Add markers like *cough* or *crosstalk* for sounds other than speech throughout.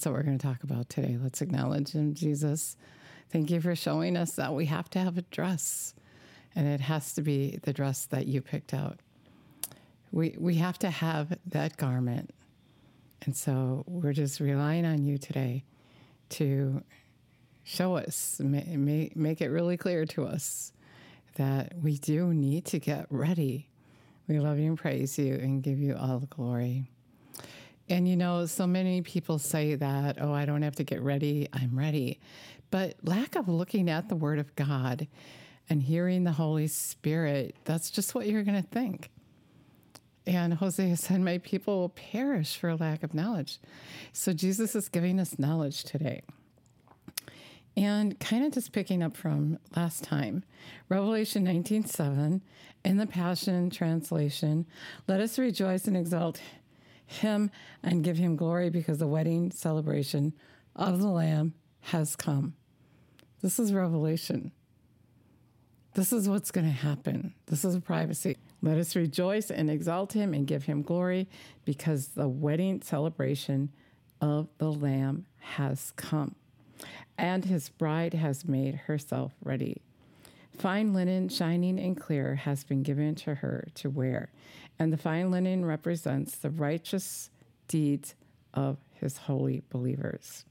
That's what we're going to talk about today. Let's acknowledge Him, Jesus. Thank you for showing us that we have to have a dress, and it has to be the dress that you picked out. We, we have to have that garment. And so we're just relying on you today to show us, make, make it really clear to us that we do need to get ready. We love you and praise you and give you all the glory. And you know, so many people say that, oh, I don't have to get ready, I'm ready. But lack of looking at the Word of God and hearing the Holy Spirit, that's just what you're going to think. And Hosea said, My people will perish for lack of knowledge. So Jesus is giving us knowledge today. And kind of just picking up from last time, Revelation 19:7 in the Passion translation, let us rejoice and exalt him and give him glory because the wedding celebration of the lamb has come. This is revelation. This is what's going to happen. This is a privacy. Let us rejoice and exalt him and give him glory because the wedding celebration of the lamb has come and his bride has made herself ready. Fine linen, shining and clear, has been given to her to wear, and the fine linen represents the righteous deeds of his holy believers.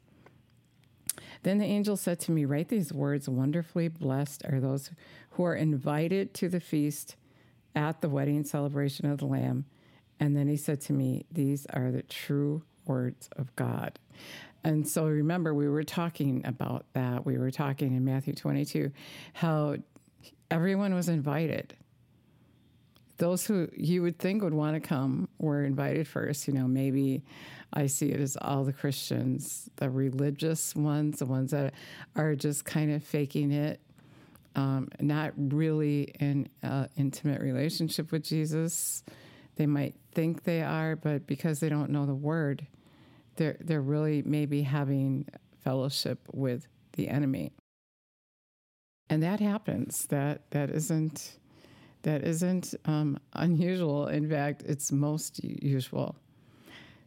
Then the angel said to me, Write these words Wonderfully blessed are those who are invited to the feast at the wedding celebration of the Lamb. And then he said to me, These are the true words of God. And so remember, we were talking about that. We were talking in Matthew 22 how everyone was invited. Those who you would think would want to come were invited first. You know, maybe I see it as all the Christians, the religious ones, the ones that are just kind of faking it, um, not really in an intimate relationship with Jesus. They might think they are, but because they don't know the word, they're they're really maybe having fellowship with the enemy. And that happens. That that isn't that isn't um, unusual. In fact, it's most usual.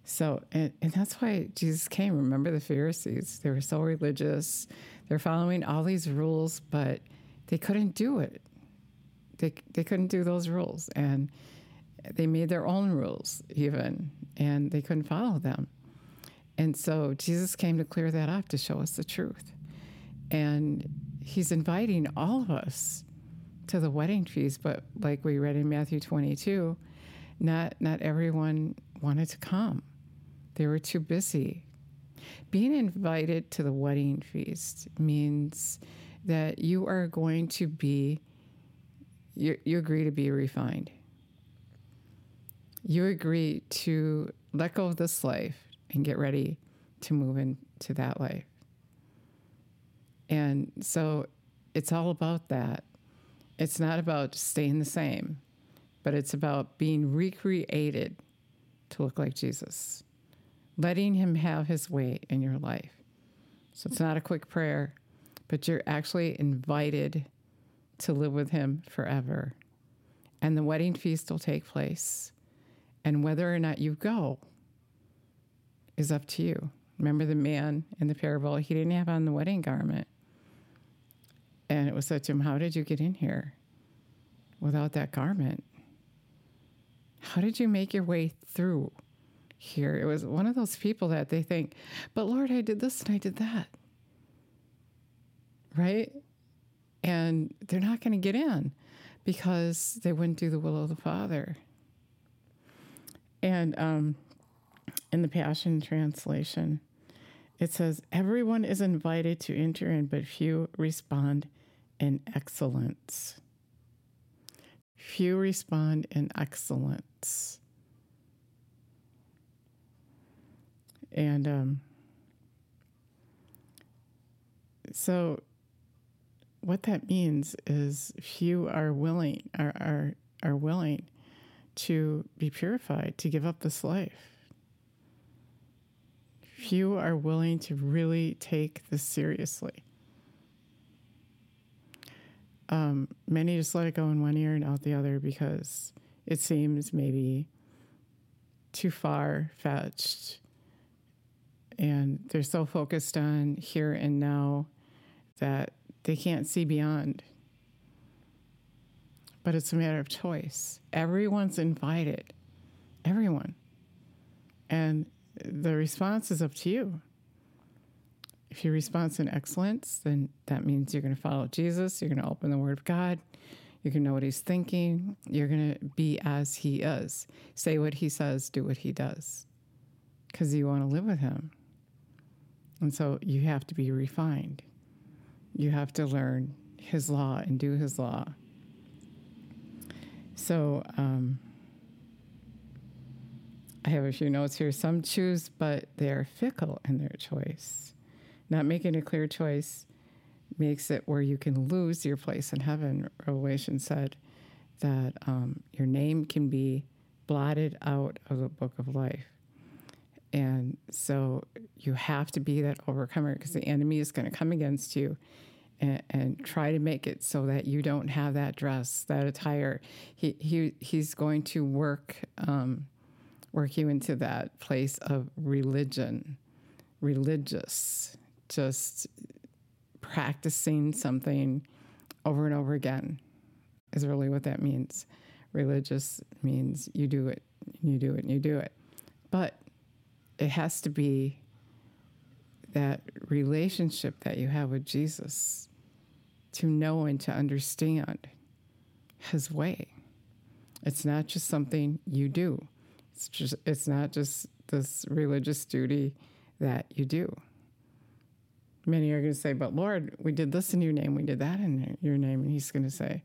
So, and, and that's why Jesus came. Remember the Pharisees? They were so religious. They're following all these rules, but they couldn't do it. They, they couldn't do those rules. And they made their own rules, even, and they couldn't follow them. And so Jesus came to clear that up to show us the truth. And he's inviting all of us to the wedding feast, but like we read in Matthew 22, not not everyone wanted to come. They were too busy. Being invited to the wedding feast means that you are going to be you, you agree to be refined. You agree to let go of this life and get ready to move into that life. And so it's all about that. It's not about staying the same, but it's about being recreated to look like Jesus, letting Him have His way in your life. So it's not a quick prayer, but you're actually invited to live with Him forever. And the wedding feast will take place. And whether or not you go, is up to you. Remember the man in the parable? He didn't have on the wedding garment. And it was said to him, How did you get in here without that garment? How did you make your way through here? It was one of those people that they think, But Lord, I did this and I did that. Right? And they're not going to get in because they wouldn't do the will of the Father. And um, in the Passion Translation. It says, Everyone is invited to enter in, but few respond in excellence. Few respond in excellence. And um, so, what that means is few are willing are, are, are willing to be purified, to give up this life few are willing to really take this seriously. Um, many just let it go in one ear and out the other because it seems maybe too far fetched and they're so focused on here and now that they can't see beyond. But it's a matter of choice. Everyone's invited, everyone. And the response is up to you. If you respond in excellence, then that means you're going to follow Jesus, you're going to open the Word of God, you're going to know what He's thinking, you're going to be as He is. Say what He says, do what He does, because you want to live with Him. And so you have to be refined. You have to learn His law and do His law. So, um, I have a few notes here. Some choose, but they are fickle in their choice. Not making a clear choice makes it where you can lose your place in heaven. Revelation said that um, your name can be blotted out of the book of life. And so you have to be that overcomer because the enemy is going to come against you and, and, try to make it so that you don't have that dress, that attire. He, he, he's going to work, um, work you into that place of religion, religious, just practicing something over and over again is really what that means. Religious means you do it, you do it, and you do it. But it has to be that relationship that you have with Jesus to know and to understand his way. It's not just something you do. It's just it's not just this religious duty that you do. Many are going to say, But Lord, we did this in your name, we did that in your name. And he's going to say,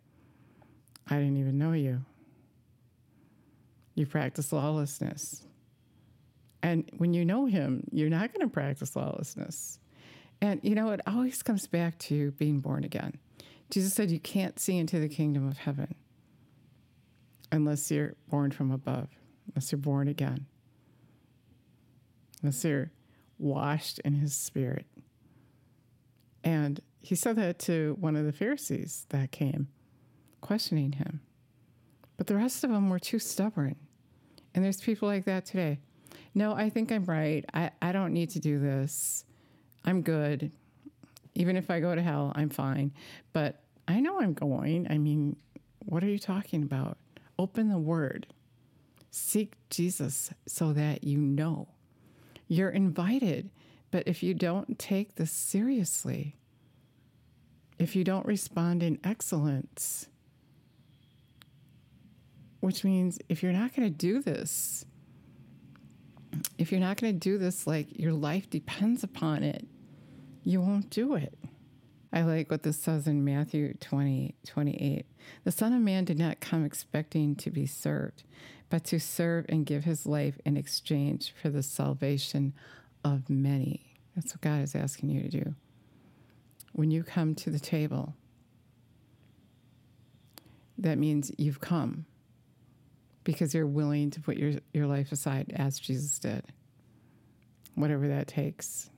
I didn't even know you. You practice lawlessness. And when you know him, you're not going to practice lawlessness. And you know, it always comes back to being born again. Jesus said you can't see into the kingdom of heaven unless you're born from above, unless you're born again, unless you're washed in his spirit. And he said that to one of the Pharisees that came questioning him. But the rest of them were too stubborn. And there's people like that today. No, I think I'm right. I, I don't need to do this. I'm good. Even if I go to hell, I'm fine. But I know I'm going. I mean, what are you talking about? Open the word. Seek Jesus so that you know. You're invited. But if you don't take this seriously, if you don't respond in excellence, which means if you're not going to do this, if you're not going to do this like your life depends upon it, you won't do it. I like what this says in Matthew 20, 28. The Son of Man did not come expecting to be served, but to serve and give his life in exchange for the salvation of many. That's what God is asking you to do. When you come to the table, that means you've come because you're willing to put your, your life aside as Jesus did, whatever that takes.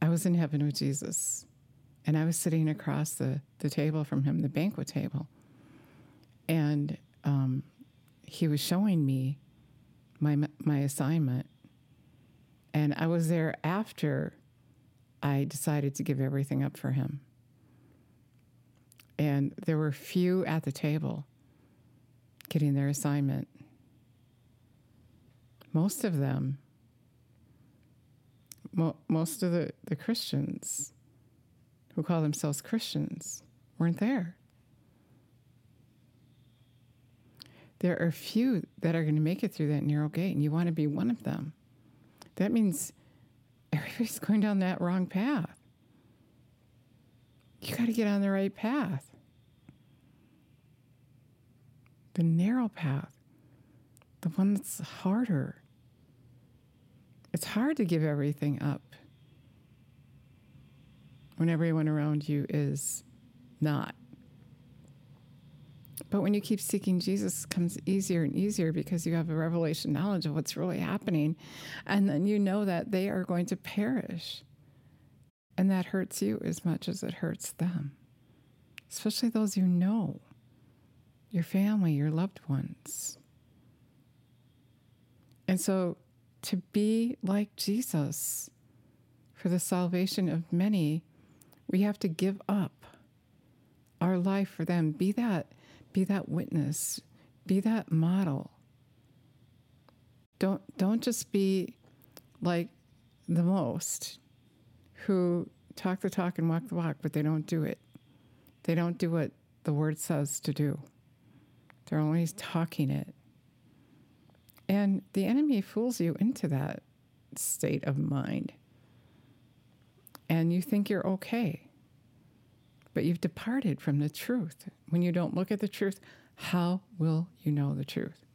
I was in heaven with Jesus, and I was sitting across the, the table from him, the banquet table, and um, he was showing me my, my assignment and I was there after I decided to give everything up for him. And there were few at the table getting their assignment. Most of them, mo- most of the, the Christians who call themselves Christians, weren't there. There are few that are going to make it through that narrow gate, and you want to be one of them that means *laughs* everybody's going down that wrong path. You got to get on the right path. The narrow path, the one that's harder. It's hard to give everything up when everyone around you is not. But when you keep seeking Jesus, it comes easier and easier because you have a revelation knowledge of what's really happening. And then you know that they are going to perish. And that hurts you as much as it hurts them, especially those you know, your family, your loved ones. And so to be like Jesus for the salvation of many, we have to give up our life for them. Be that, be that witness, be that model. Don't don't just be like the most who talk the talk and walk the walk, but they don't do it. They don't do what the word says to do. They're always talking it. And the enemy fools you into that state of mind. And you think you're okay. But you've departed from the truth. When you don't look at the truth, how will you know the truth?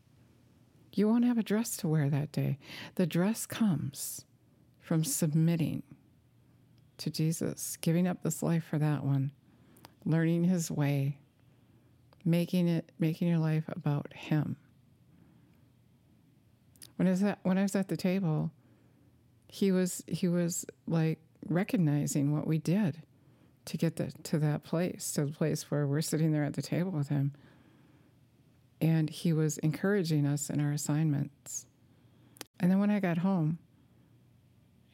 You won't have a dress to wear that day. The dress comes from submitting to Jesus, giving up this life for that one, learning his way, making it making your life about him. When I was at, when I was at the table, he was he was like recognizing what we did to get the, to that place, to the place where we're sitting there at the table with him. And he was encouraging us in our assignments. And then when I got home,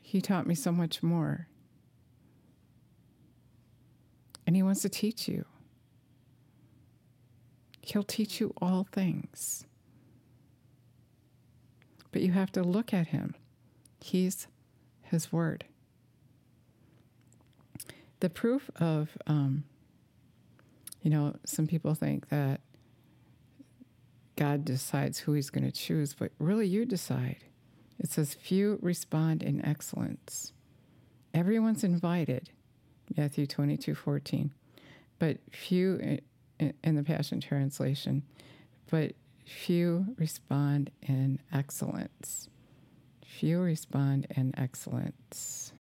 he taught me so much more. And he wants to teach you. He'll teach you all things. But you have to look at him. He's his word. The proof of, um, you know, some people think that God decides who he's going to choose, but really you decide. It says, Few respond in excellence. Everyone's invited, Matthew 22 14. But few, in the Passion Translation, but few respond in excellence. Few respond in excellence.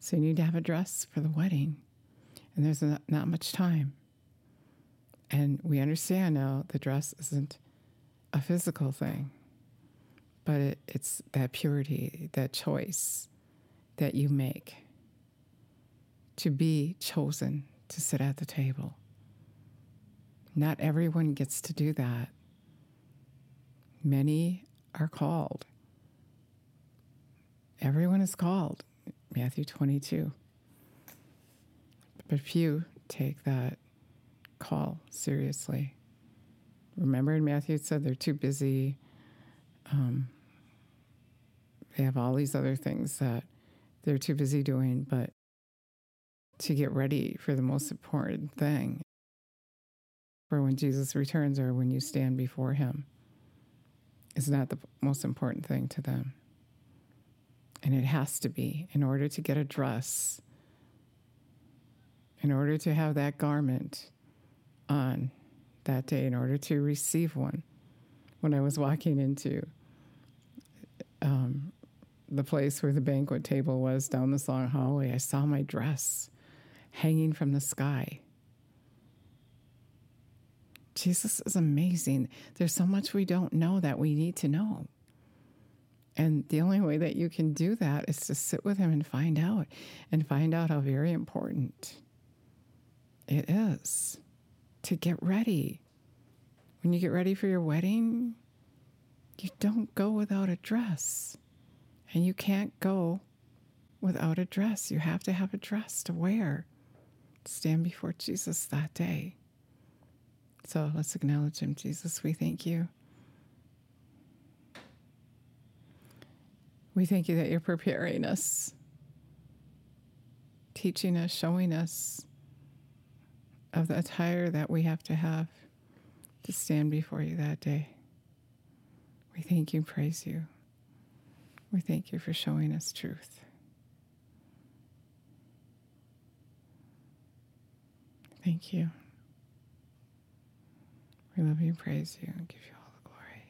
So you need to have a dress for the wedding, and there's not, not much time. And we understand now the dress isn't a physical thing, but it, it's that purity, that choice that you make to be chosen to sit at the table. Not everyone gets to do that. Many are called. Everyone is called, Matthew 22. But few take that call seriously. Remember in Matthew it said they're too busy. Um, they have all these other things that they're too busy doing, but to get ready for the most important thing for when Jesus returns or when you stand before him is not the most important thing to them. And it has to be in order to get a dress, in order to have that garment on that day, in order to receive one. When I was walking into um, the place where the banquet table was down this long hallway, I saw my dress hanging from the sky. Jesus is amazing. There's so much we don't know that we need to know. And the only way that you can do that is to sit with him and find out, and find out how very important it is to get ready. When you get ready for your wedding, you don't go without a dress. And you can't go without a dress. You have to have a dress to wear. Stand before Jesus that day. So let's acknowledge him. Jesus, we thank you. We thank you that you're preparing us, teaching us, showing us of the attire that we have to have to stand before you that day. We thank you and praise you. We thank you for showing us truth. Thank you. We love you, praise you, and give you all the glory.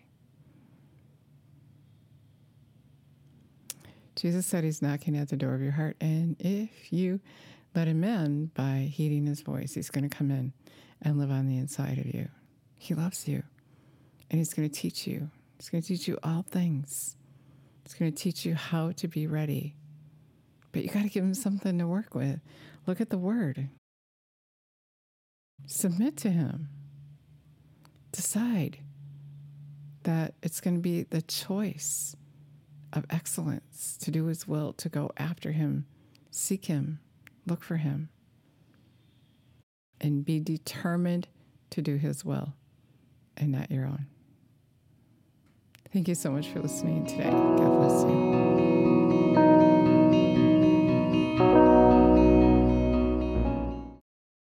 Jesus said he's knocking at the door of your heart, and if you let him in by heeding his voice, he's going to come in and live on the inside of you. He loves you, and he's going to teach you. He's going to teach you all things. He's going to teach you how to be ready. But you got to give him something to work with. Look at the word. Submit to him decide that it's going to be the choice of excellence, to do His will, to go after Him, seek Him, look for Him, and be determined to do His will and not your own. Thank you so much for listening today. God bless you.